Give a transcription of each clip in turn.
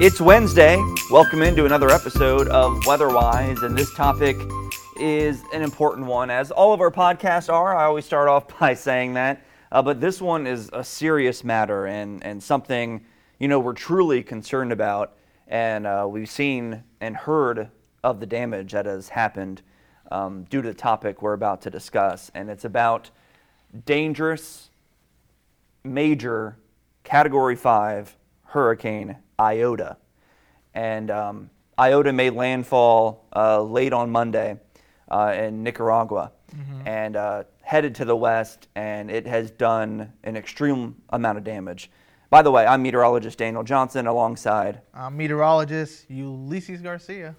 It's Wednesday. Welcome into another episode of Weatherwise, and this topic is an important one, as all of our podcasts are. I always start off by saying that, uh, but this one is a serious matter and and something you know we're truly concerned about, and uh, we've seen and heard of the damage that has happened um, due to the topic we're about to discuss, and it's about dangerous, major, Category Five hurricane Iota. And um, Iota made landfall uh, late on Monday uh, in Nicaragua mm-hmm. and uh, headed to the west, and it has done an extreme amount of damage. By the way, I'm meteorologist Daniel Johnson alongside. I'm meteorologist Ulysses Garcia.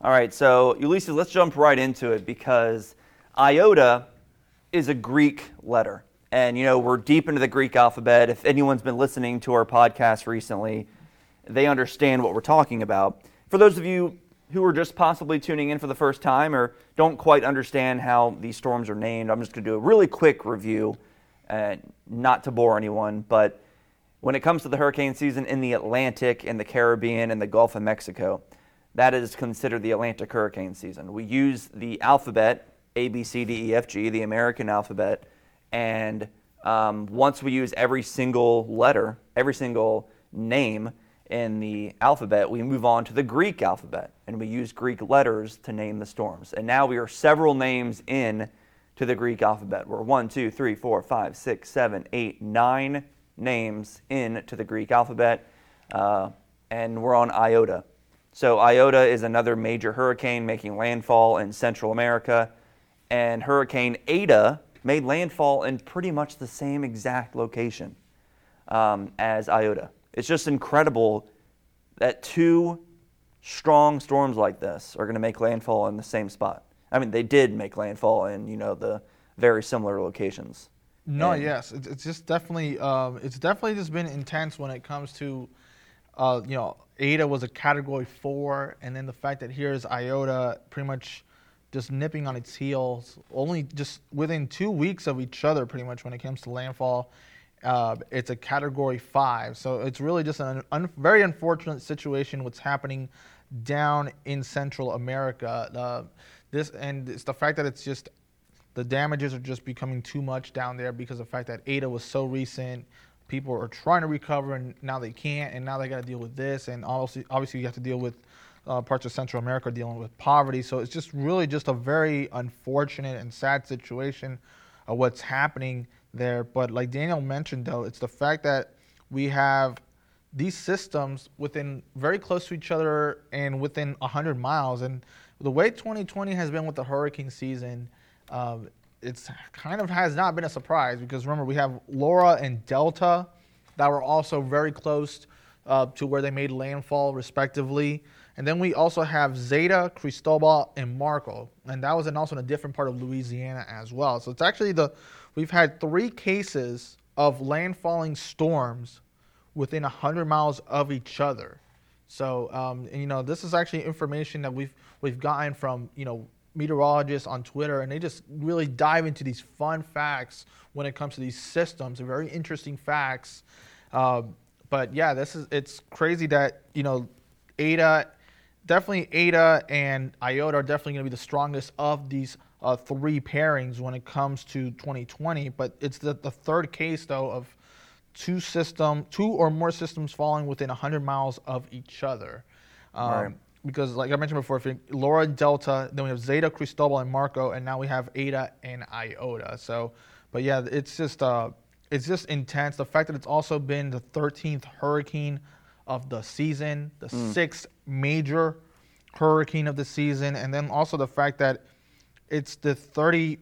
All right, so Ulysses, let's jump right into it because Iota is a Greek letter. And, you know, we're deep into the Greek alphabet. If anyone's been listening to our podcast recently, they understand what we're talking about. For those of you who are just possibly tuning in for the first time or don't quite understand how these storms are named, I'm just going to do a really quick review, uh, not to bore anyone. But when it comes to the hurricane season in the Atlantic, in the Caribbean, and the Gulf of Mexico, that is considered the Atlantic hurricane season. We use the alphabet A, B, C, D, E, F, G, the American alphabet, and um, once we use every single letter, every single name, in the alphabet, we move on to the Greek alphabet and we use Greek letters to name the storms. And now we are several names in to the Greek alphabet. We're one, two, three, four, five, six, seven, eight, nine names in to the Greek alphabet, uh, and we're on Iota. So Iota is another major hurricane making landfall in Central America, and Hurricane Eta made landfall in pretty much the same exact location um, as Iota. It's just incredible that two strong storms like this are going to make landfall in the same spot. I mean, they did make landfall in you know the very similar locations. No, and yes, it's, just definitely um, it's definitely just been intense when it comes to uh, you know Eta was a Category Four, and then the fact that here's Iota pretty much just nipping on its heels, only just within two weeks of each other, pretty much when it comes to landfall uh, it's a category five. So it's really just a un- very unfortunate situation what's happening down in Central America. Uh, this and it's the fact that it's just the damages are just becoming too much down there because of the fact that Eta was so recent. People are trying to recover and now they can't, and now they got to deal with this. And obviously, obviously, you have to deal with uh, parts of Central America dealing with poverty. So it's just really just a very unfortunate and sad situation of what's happening there. But like Daniel mentioned, though, it's the fact that we have these systems within very close to each other and within 100 miles. And the way 2020 has been with the hurricane season, um, it's kind of has not been a surprise because remember we have Laura and Delta that were also very close uh, to where they made landfall respectively. And then we also have Zeta, Cristobal, and Marco, and that was in also in a different part of Louisiana as well. So it's actually the we've had three cases of landfalling storms within 100 miles of each other. So, um, and, you know, this is actually information that we've we've gotten from you know meteorologists on Twitter, and they just really dive into these fun facts when it comes to these systems. Very interesting facts. Uh, but yeah, this is it's crazy that you know, Eta, definitely Eta and Iota are definitely going to be the strongest of these uh, three pairings when it comes to 2020. But it's the, the third case, though, of two system, two or more systems falling within 100 miles of each other. Um, right. Because, like I mentioned before, if Laura Delta, then we have Zeta, Cristobal, and Marco, and now we have Eta and Iota. So, but yeah, it's just uh, it's just intense. The fact that it's also been the 13th hurricane of the season, the mm. sixth major hurricane of the season, and then also the fact that it's the 30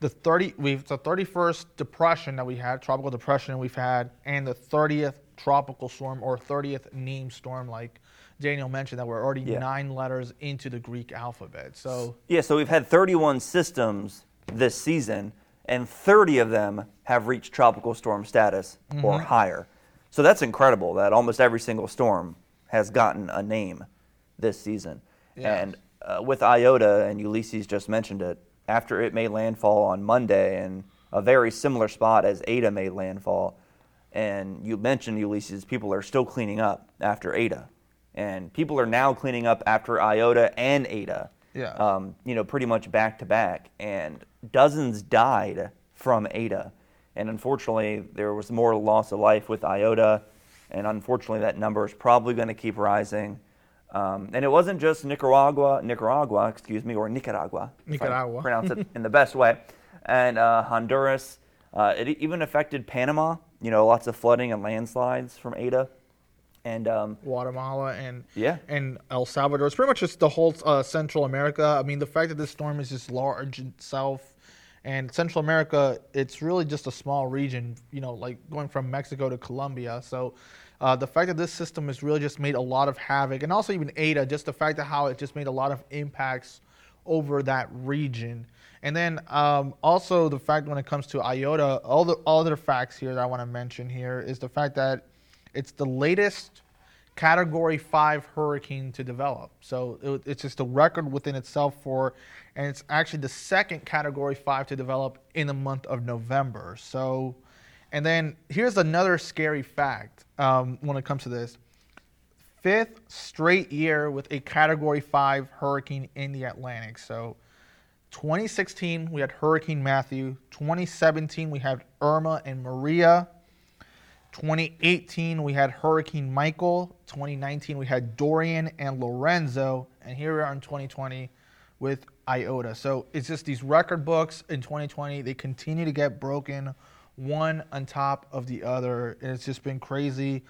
the 30 we've the 31st depression that we had tropical depression we've had and the 30th tropical storm or 30th name storm like Daniel mentioned that we're already yeah. nine letters into the Greek alphabet. So yeah, so we've had 31 systems this season, and 30 of them have reached tropical storm status mm-hmm. or higher. So that's incredible that almost every single storm has gotten a name this season. Yes. And uh, with Iota, and Ulysses just mentioned it, after it made landfall on Monday in a very similar spot as Eta made landfall, and you mentioned Ulysses, people are still cleaning up after Eta. and people are now cleaning up after Iota and Eta. Yeah. Um, you know, pretty much back to back, and dozens died from Eta. and unfortunately, there was more loss of life with Iota, and unfortunately, that number is probably going to keep rising. Um, and it wasn't just Nicaragua, Nicaragua, excuse me, or Nicaragua. Nicaragua. pronounce it in the best way, and uh, Honduras. Uh, it even affected Panama. You know, lots of flooding and landslides from Eta. and um, Guatemala and Yeah. and El Salvador. It's pretty much just the whole uh, Central America. I mean, the fact that this storm is just large itself, and Central America, it's really just a small region. You know, like going from Mexico to Colombia. So. Uh, the fact that this system has really just made a lot of havoc, and also even Eta, just the fact that how it just made a lot of impacts over that region. And then um, also the fact when it comes to IOTA, all the all other facts here that I want to mention here is the fact that it's the latest Category Five hurricane to develop. So it, it's just a record within itself for, and it's actually the second Category Five to develop in the month of November. So, and then here's another scary fact um, when it comes to this fifth straight year with a Category 5 hurricane in the Atlantic. So 2016, we had Hurricane Matthew. 2017, we had Irma and Maria. 2018, we had Hurricane Michael. 2019, we had Dorian and Lorenzo. And here we are in 2020 with Iota. So it's just these record books in 2020. They continue to get broken one on top of the other. And it's just been crazy.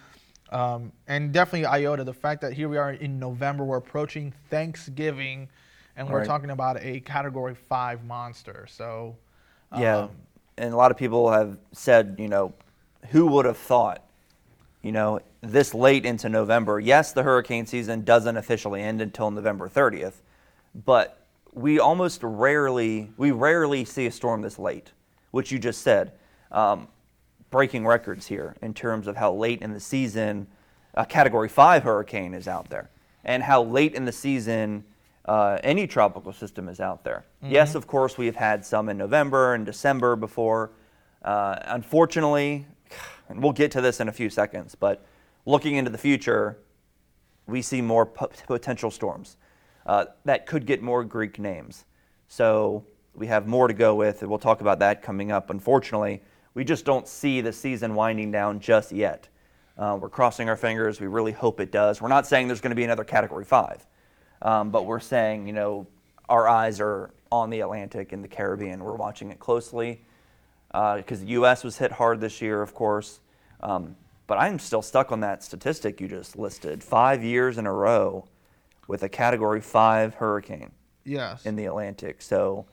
Um, and definitely Iota, the fact that here we are in November, we're approaching Thanksgiving, and we're Right. talking about a Category Five monster. So, Yeah, um, and a lot of people have said, you know, who would have thought, you know, this late into November? Yes, the hurricane season doesn't officially end until November 30th, but we almost rarely, we rarely see a storm this late, which you just said. Um, breaking records here in terms of how late in the season a Category 5 hurricane is out there and how late in the season uh, any tropical system is out there. Yes, of course, we've had some in November and December before. Uh, unfortunately, and we'll get to this in a few seconds, but looking into the future, we see more po- potential storms uh, that could get more Greek names. So we have more to go with, and we'll talk about that coming up. Unfortunately, we just don't see the season winding down just yet. Uh, we're crossing our fingers. We really hope it does. We're not saying there's going to be another Category 5, um, but we're saying, you know, our eyes are on the Atlantic and the Caribbean. We're watching it closely because the U.S. was hit hard this year, of course. Um, but I'm still stuck on that statistic you just listed. Five years in a row with a Category 5 hurricane yes. in the Atlantic. So,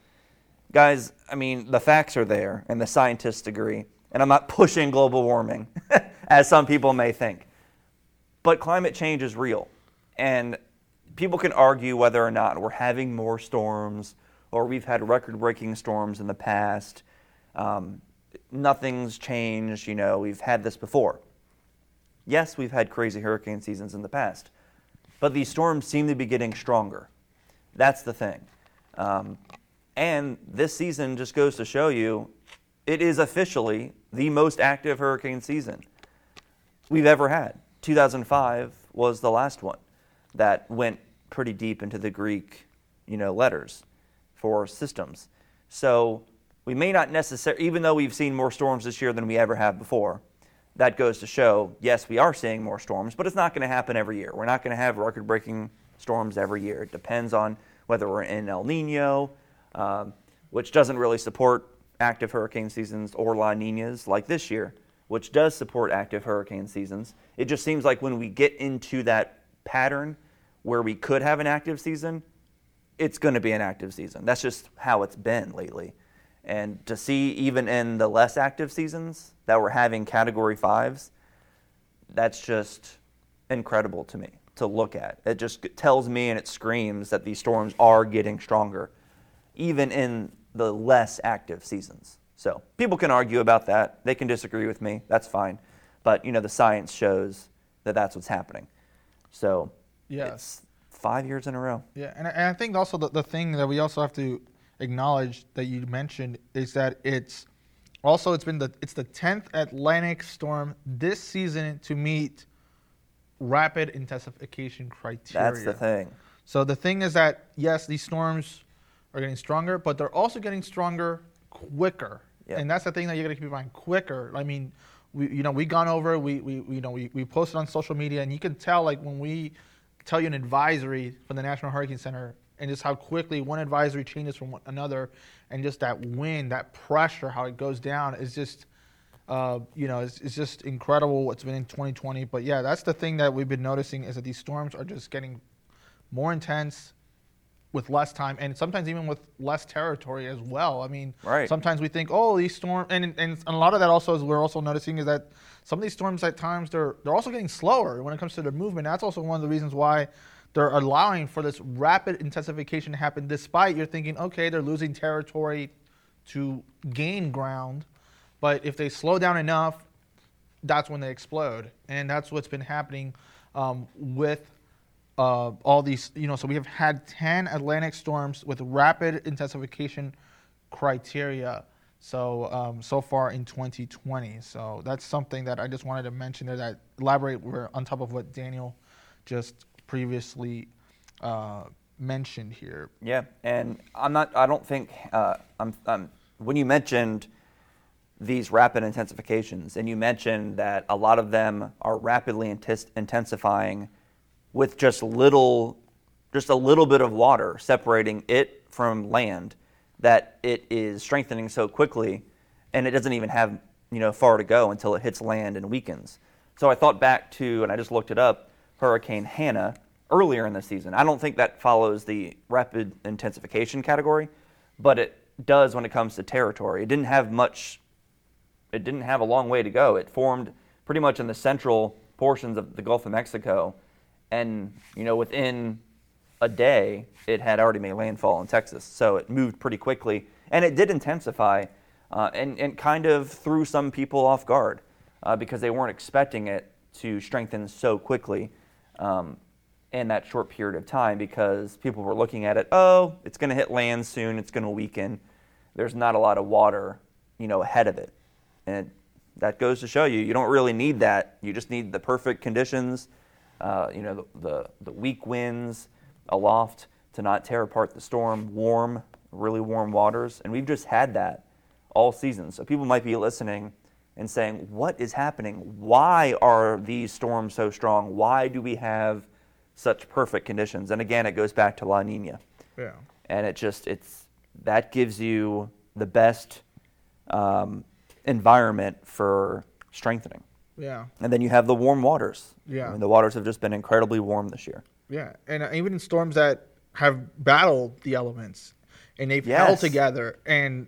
guys, I mean, the facts are there, and the scientists agree. And I'm not pushing global warming, as some people may think. But climate change is real. And people can argue whether or not we're having more storms or we've had record breaking storms in the past. Um, nothing's changed. You know, we've had this before. Yes, we've had crazy hurricane seasons in the past, but these storms seem to be getting stronger. That's the thing. Um, and this season just goes to show you it is officially the most active hurricane season we've ever had. 2005 was the last one that went pretty deep into the Greek, you know, letters for systems. So we may not necessarily, even though we've seen more storms this year than we ever have before, that goes to show, yes, we are seeing more storms, but it's not going to happen every year. We're not going to have record-breaking storms every year. It depends on whether we're in El Nino, um, which doesn't really support active hurricane seasons, or La Ninas like this year, which does support active hurricane seasons. It just seems like when we get into that pattern where we could have an active season, it's going to be an active season. That's just how it's been lately. And to see even in the less active seasons that we're having category fives, that's just incredible to me to look at. It just tells me and it screams that these storms are getting stronger, even in the less active seasons. So people can argue about that. They can disagree with me. That's fine. But you know the science shows that that's what's happening. So Yes. it's five years in a row. Yeah, and, I- and I think also the, the thing that we also have to acknowledge that you mentioned is that it's also it's been the it's the tenth Atlantic storm this season to meet rapid intensification criteria. That's the thing. So the thing is that yes, these storms are getting stronger, but they're also getting stronger quicker. Yep. And that's the thing that you got to keep in mind. Quicker. I mean, we you know we gone over. We we you know we, we posted on social media, and you can tell like when we tell you an advisory from the National Hurricane Center, and just how quickly one advisory changes from one, another, and just that wind, that pressure, how it goes down is just. Uh, you know, it's, it's just incredible what's been in 2020. But yeah, that's the thing that we've been noticing is that these storms are just getting more intense with less time and sometimes even with less territory as well. I mean, Right. sometimes we think, oh, these storms, and, and a lot of that also is we're also noticing is that some of these storms at times they're they're also getting slower when it comes to their movement. That's also one of the reasons why they're allowing for this rapid intensification to happen, despite you're thinking, okay, they're losing territory to gain ground, but if they slow down enough, that's when they explode, and that's what's been happening um, with uh, all these. You know, so we have had ten Atlantic storms with rapid intensification criteria. So um, so far in 2020. So that's something that I just wanted to mention there. That elaborate we're on top of what Daniel just previously uh, mentioned here. Yeah, and I'm not. I don't think. Uh, I'm, I'm. When you mentioned these rapid intensifications, and you mentioned that a lot of them are rapidly intensifying with just little, just a little bit of water separating it from land, that it is strengthening so quickly, and it doesn't even have you know far to go until it hits land and weakens. So I thought back to, and I just looked it up, Hurricane Hannah earlier in the season. I don't think that follows the rapid intensification category, but it does when it comes to territory. It didn't have much it didn't have a long way to go. It formed pretty much in the central portions of the Gulf of Mexico, and you know within a day it had already made landfall in Texas. So it moved pretty quickly, and it did intensify, uh, and and kind of threw some people off guard uh, because they weren't expecting it to strengthen so quickly. Um, in that short period of time, because people were looking at it, oh, it's going to hit land soon, it's going to weaken. There's not a lot of water, you know, ahead of it. And that goes to show you, you don't really need that. You just need the perfect conditions, uh, you know, the, the, the weak winds aloft to not tear apart the storm, warm, really warm waters. And we've just had that all season. So people might be listening and saying, what is happening? Why are these storms so strong? Why do we have such perfect conditions? And again, it goes back to La Nina Yeah. and it just it's that gives you the best um, environment for strengthening. Yeah. And then you have the warm waters. Yeah. I mean, the waters have just been incredibly warm this year. Yeah, and uh, even in storms that have battled the elements, and they've held together, and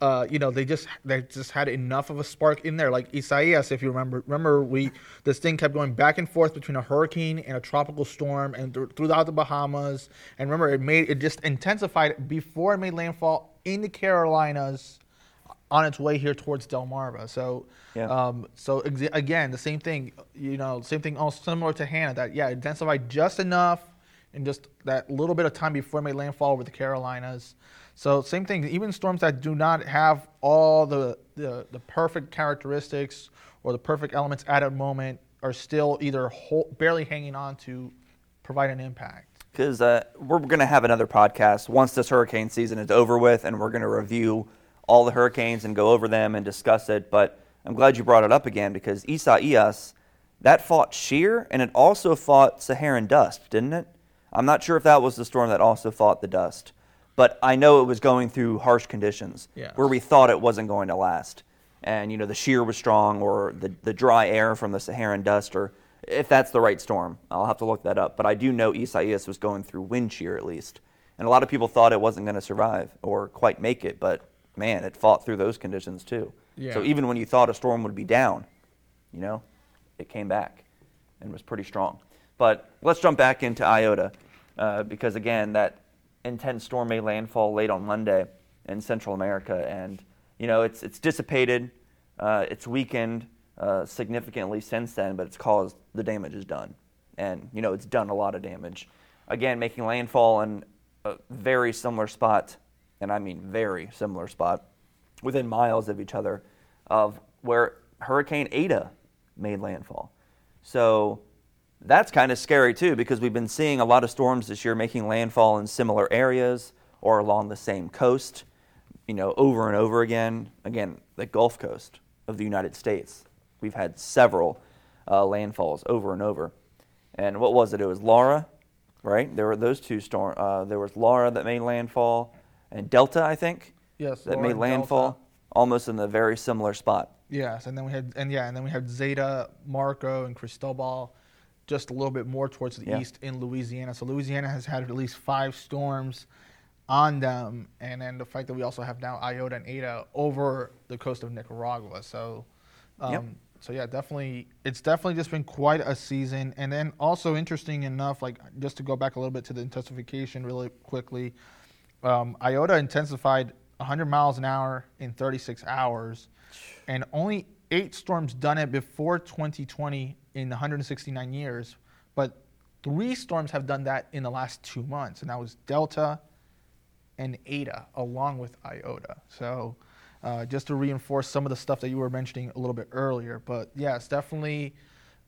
uh, you know they just they just had enough of a spark in there. Like Isaias, if you remember, remember we this thing kept going back and forth between a hurricane and a tropical storm, and th- throughout the Bahamas. And remember, it made it just intensified before it made landfall in the Carolinas on its way here towards Delmarva. So, Yeah. um, so ex- again, the same thing, you know, same thing, also similar to Hannah. That yeah, intensified just enough, in just that little bit of time before it made landfall over the Carolinas. So same thing. Even storms that do not have all the the, the perfect characteristics or the perfect elements at a moment are still either whole, barely hanging on to provide an impact. Because uh, we're going to have another podcast once this hurricane season is over with, and we're going to review all the hurricanes and go over them and discuss it. But I'm glad you brought it up again because Isaias, that fought shear and it also fought Saharan dust, didn't it? I'm not sure if that was the storm that also fought the dust, but I know it was going through harsh conditions where we thought it wasn't going to last. And, you know, the shear was strong or the, the dry air from the Saharan dust or if that's the right storm. I'll have to look that up. But I do know Isaias was going through wind shear at least. And a lot of people thought it wasn't going to survive or quite make it, but man, it fought through those conditions too. Yeah. So even when you thought a storm would be down, you know, it came back and was pretty strong. But let's jump back into Iota uh, because again, that intense storm made landfall late on Monday in Central America, and you know it's it's dissipated, uh, it's weakened uh, significantly since then, but it's caused the damage is done, and you know it's done a lot of damage. Again, making landfall in a very similar spot, and I mean very similar spot, within miles of each other, of where Hurricane Eta made landfall. So that's kind of scary too because we've been seeing a lot of storms this year making landfall in similar areas or along the same coast, you know, over and over again. Again, the Gulf Coast of the United States. We've had several uh, landfalls over and over. And what was it? It was Laura, right? There were those two storms. Uh, there was Laura that made landfall, and Delta, I think, Yes, that Laura made landfall Delta. almost in a very similar spot. Yes, and then we had and yeah, and then we had Zeta, Marco, and Cristobal, just a little bit more towards the Yeah. east in Louisiana. So Louisiana has had at least five storms on them, and then the fact that we also have now Iota and Eta over the coast of Nicaragua. So, um, Yep. so yeah, definitely, it's definitely just been quite a season. And then also interesting enough, like just to go back a little bit to the intensification really quickly, um, Iota intensified 100 miles an hour in 36 hours, and only eight storms done it before 2020 in 169 years, but three storms have done that in the last two months, and that was Delta and Eta along with Iota. So uh, just to reinforce some of the stuff that you were mentioning a little bit earlier, but yeah, it's definitely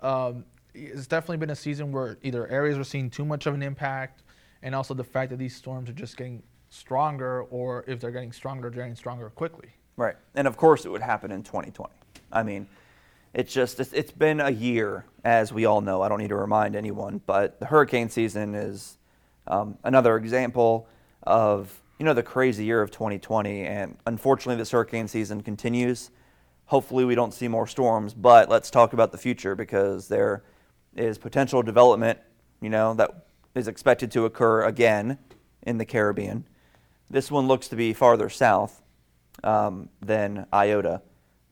um, it's definitely been a season where either areas are seeing too much of an impact, and also the fact that these storms are just getting stronger, or if they're getting stronger, they're getting stronger quickly. Right. And of course, it would happen in 2020. I mean, it's just, it's, been a year, as we all know. I don't need to remind anyone, but the hurricane season is um, another example of, you know, the crazy year of 2020. And unfortunately, this hurricane season continues. Hopefully, we don't see more storms, but let's talk about the future because there is potential development, you know, that is expected to occur again in the Caribbean. This one looks to be farther south um, than IOTA,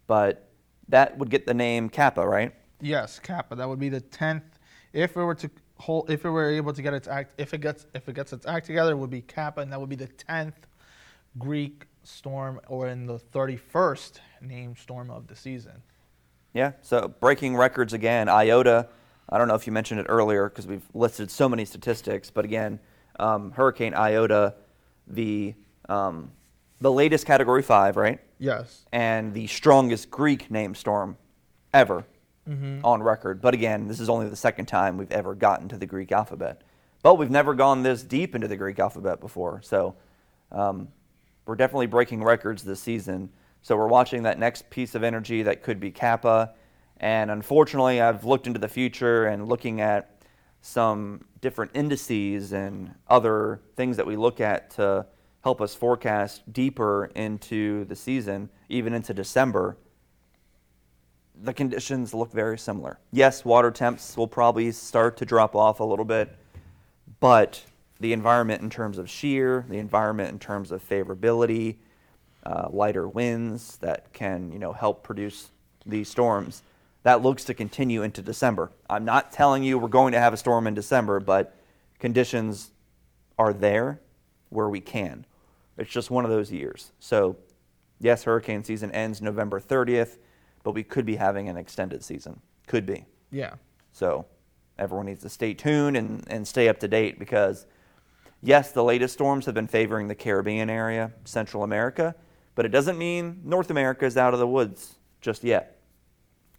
but that would get the name Kappa, right? Yes, Kappa. That would be the tenth. If it were to hold, if it were able to get its act, if it gets, if it gets its act together, it would be Kappa, and that would be the tenth Greek storm, or in the thirty-first named storm of the season. Yeah. So breaking records again. IOTA. I don't know if you mentioned it earlier because we've listed so many statistics, but again, um, Hurricane IOTA, the um, the latest Category Five, right? Yes. and the strongest Greek name storm ever Mm-hmm. on record. But again, this is only the second time we've ever gotten to the Greek alphabet. But we've never gone this deep into the Greek alphabet before. So um, we're definitely breaking records this season. So we're watching that next piece of energy that could be Kappa. And unfortunately, I've looked into the future and looking at some different indices and other things that we look at to help us forecast deeper into the season, even into December the conditions look very similar. Yes, water temps will probably start to drop off a little bit, but the environment in terms of shear, the environment in terms of favorability, uh, lighter winds that can you know help produce these storms, that looks to continue into December. I'm not telling you we're going to have a storm in December, but conditions are there where we can. It's just one of those years. So, yes, hurricane season ends November 30th but we could be having an extended season. Could be. Yeah. So everyone needs to stay tuned and, and stay up to date because, yes, the latest storms have been favoring the Caribbean area, Central America, but it doesn't mean North America is out of the woods just yet.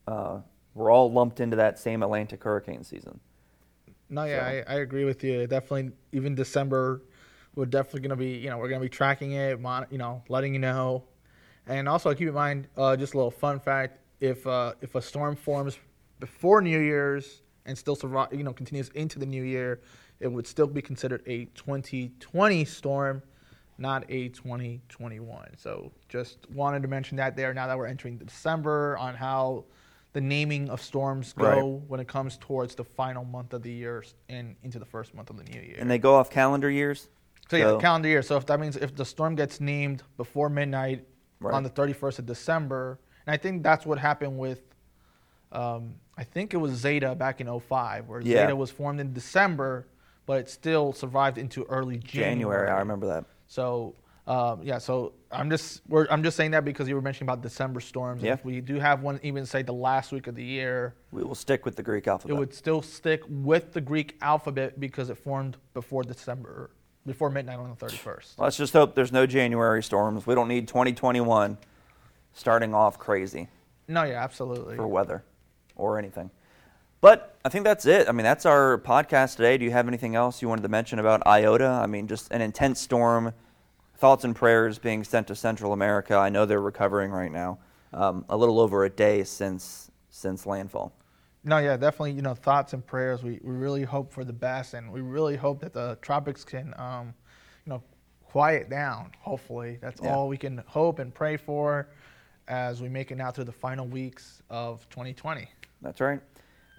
Uh, we're all lumped into that same Atlantic hurricane season. No, yeah, I, I agree with you. Definitely, even December, we're definitely going to be, you know, we're going to be tracking it, mon- you know, letting you know. And also, keep in mind, uh, just a little fun fact: if uh, if a storm forms before New Year's and still survive, you know, continues into the new year, it would still be considered a 2020 storm, not a 2021. So, just wanted to mention that there. Now that we're entering December, on how the naming of storms go Right. when it comes towards the final month of the year and into the first month of the new year. And they go off calendar years. So yeah, calendar year. So if that means if the storm gets named before midnight Right. on the 31st of December, and I think that's what happened with, um, I think it was Zeta back in 05, where Yeah. Zeta was formed in December, but it still survived into early January. January, I remember that. So um, yeah, so I'm just we're, I'm just saying that because you were mentioning about December storms. Yeah. If we do have one, even say the last week of the year, We will stick with the Greek alphabet. it would still stick with the Greek alphabet because it formed before December, before midnight on the 31st. Let's just hope there's no January storms. We don't need 2021 starting off crazy. No, yeah, absolutely. for weather or anything. But I think that's it. I mean, that's our podcast today. Do you have anything else you wanted to mention about Iota? I mean, just an intense storm. Thoughts and prayers being sent to Central America. I know they're recovering right now. Um, a little over a day since since landfall. No, yeah, definitely. You know, thoughts and prayers. We we really hope for the best, and we really hope that the tropics can, um, you know, quiet down. Hopefully, that's Yeah. all we can hope and pray for as we make it now through the final weeks of 2020. That's right.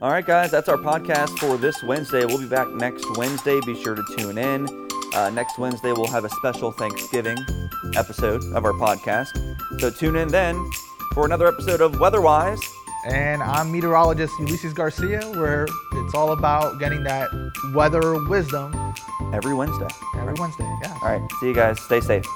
All right, guys, that's our podcast for this Wednesday. We'll be back next Wednesday. Be sure to tune in. Uh, next Wednesday, we'll have a special Thanksgiving episode of our podcast. So tune in then for another episode of Weatherwise. And I'm meteorologist Ulysses Garcia, where it's all about getting that weather wisdom every Wednesday. every Wednesday. Yeah. All right, see you guys. Stay safe.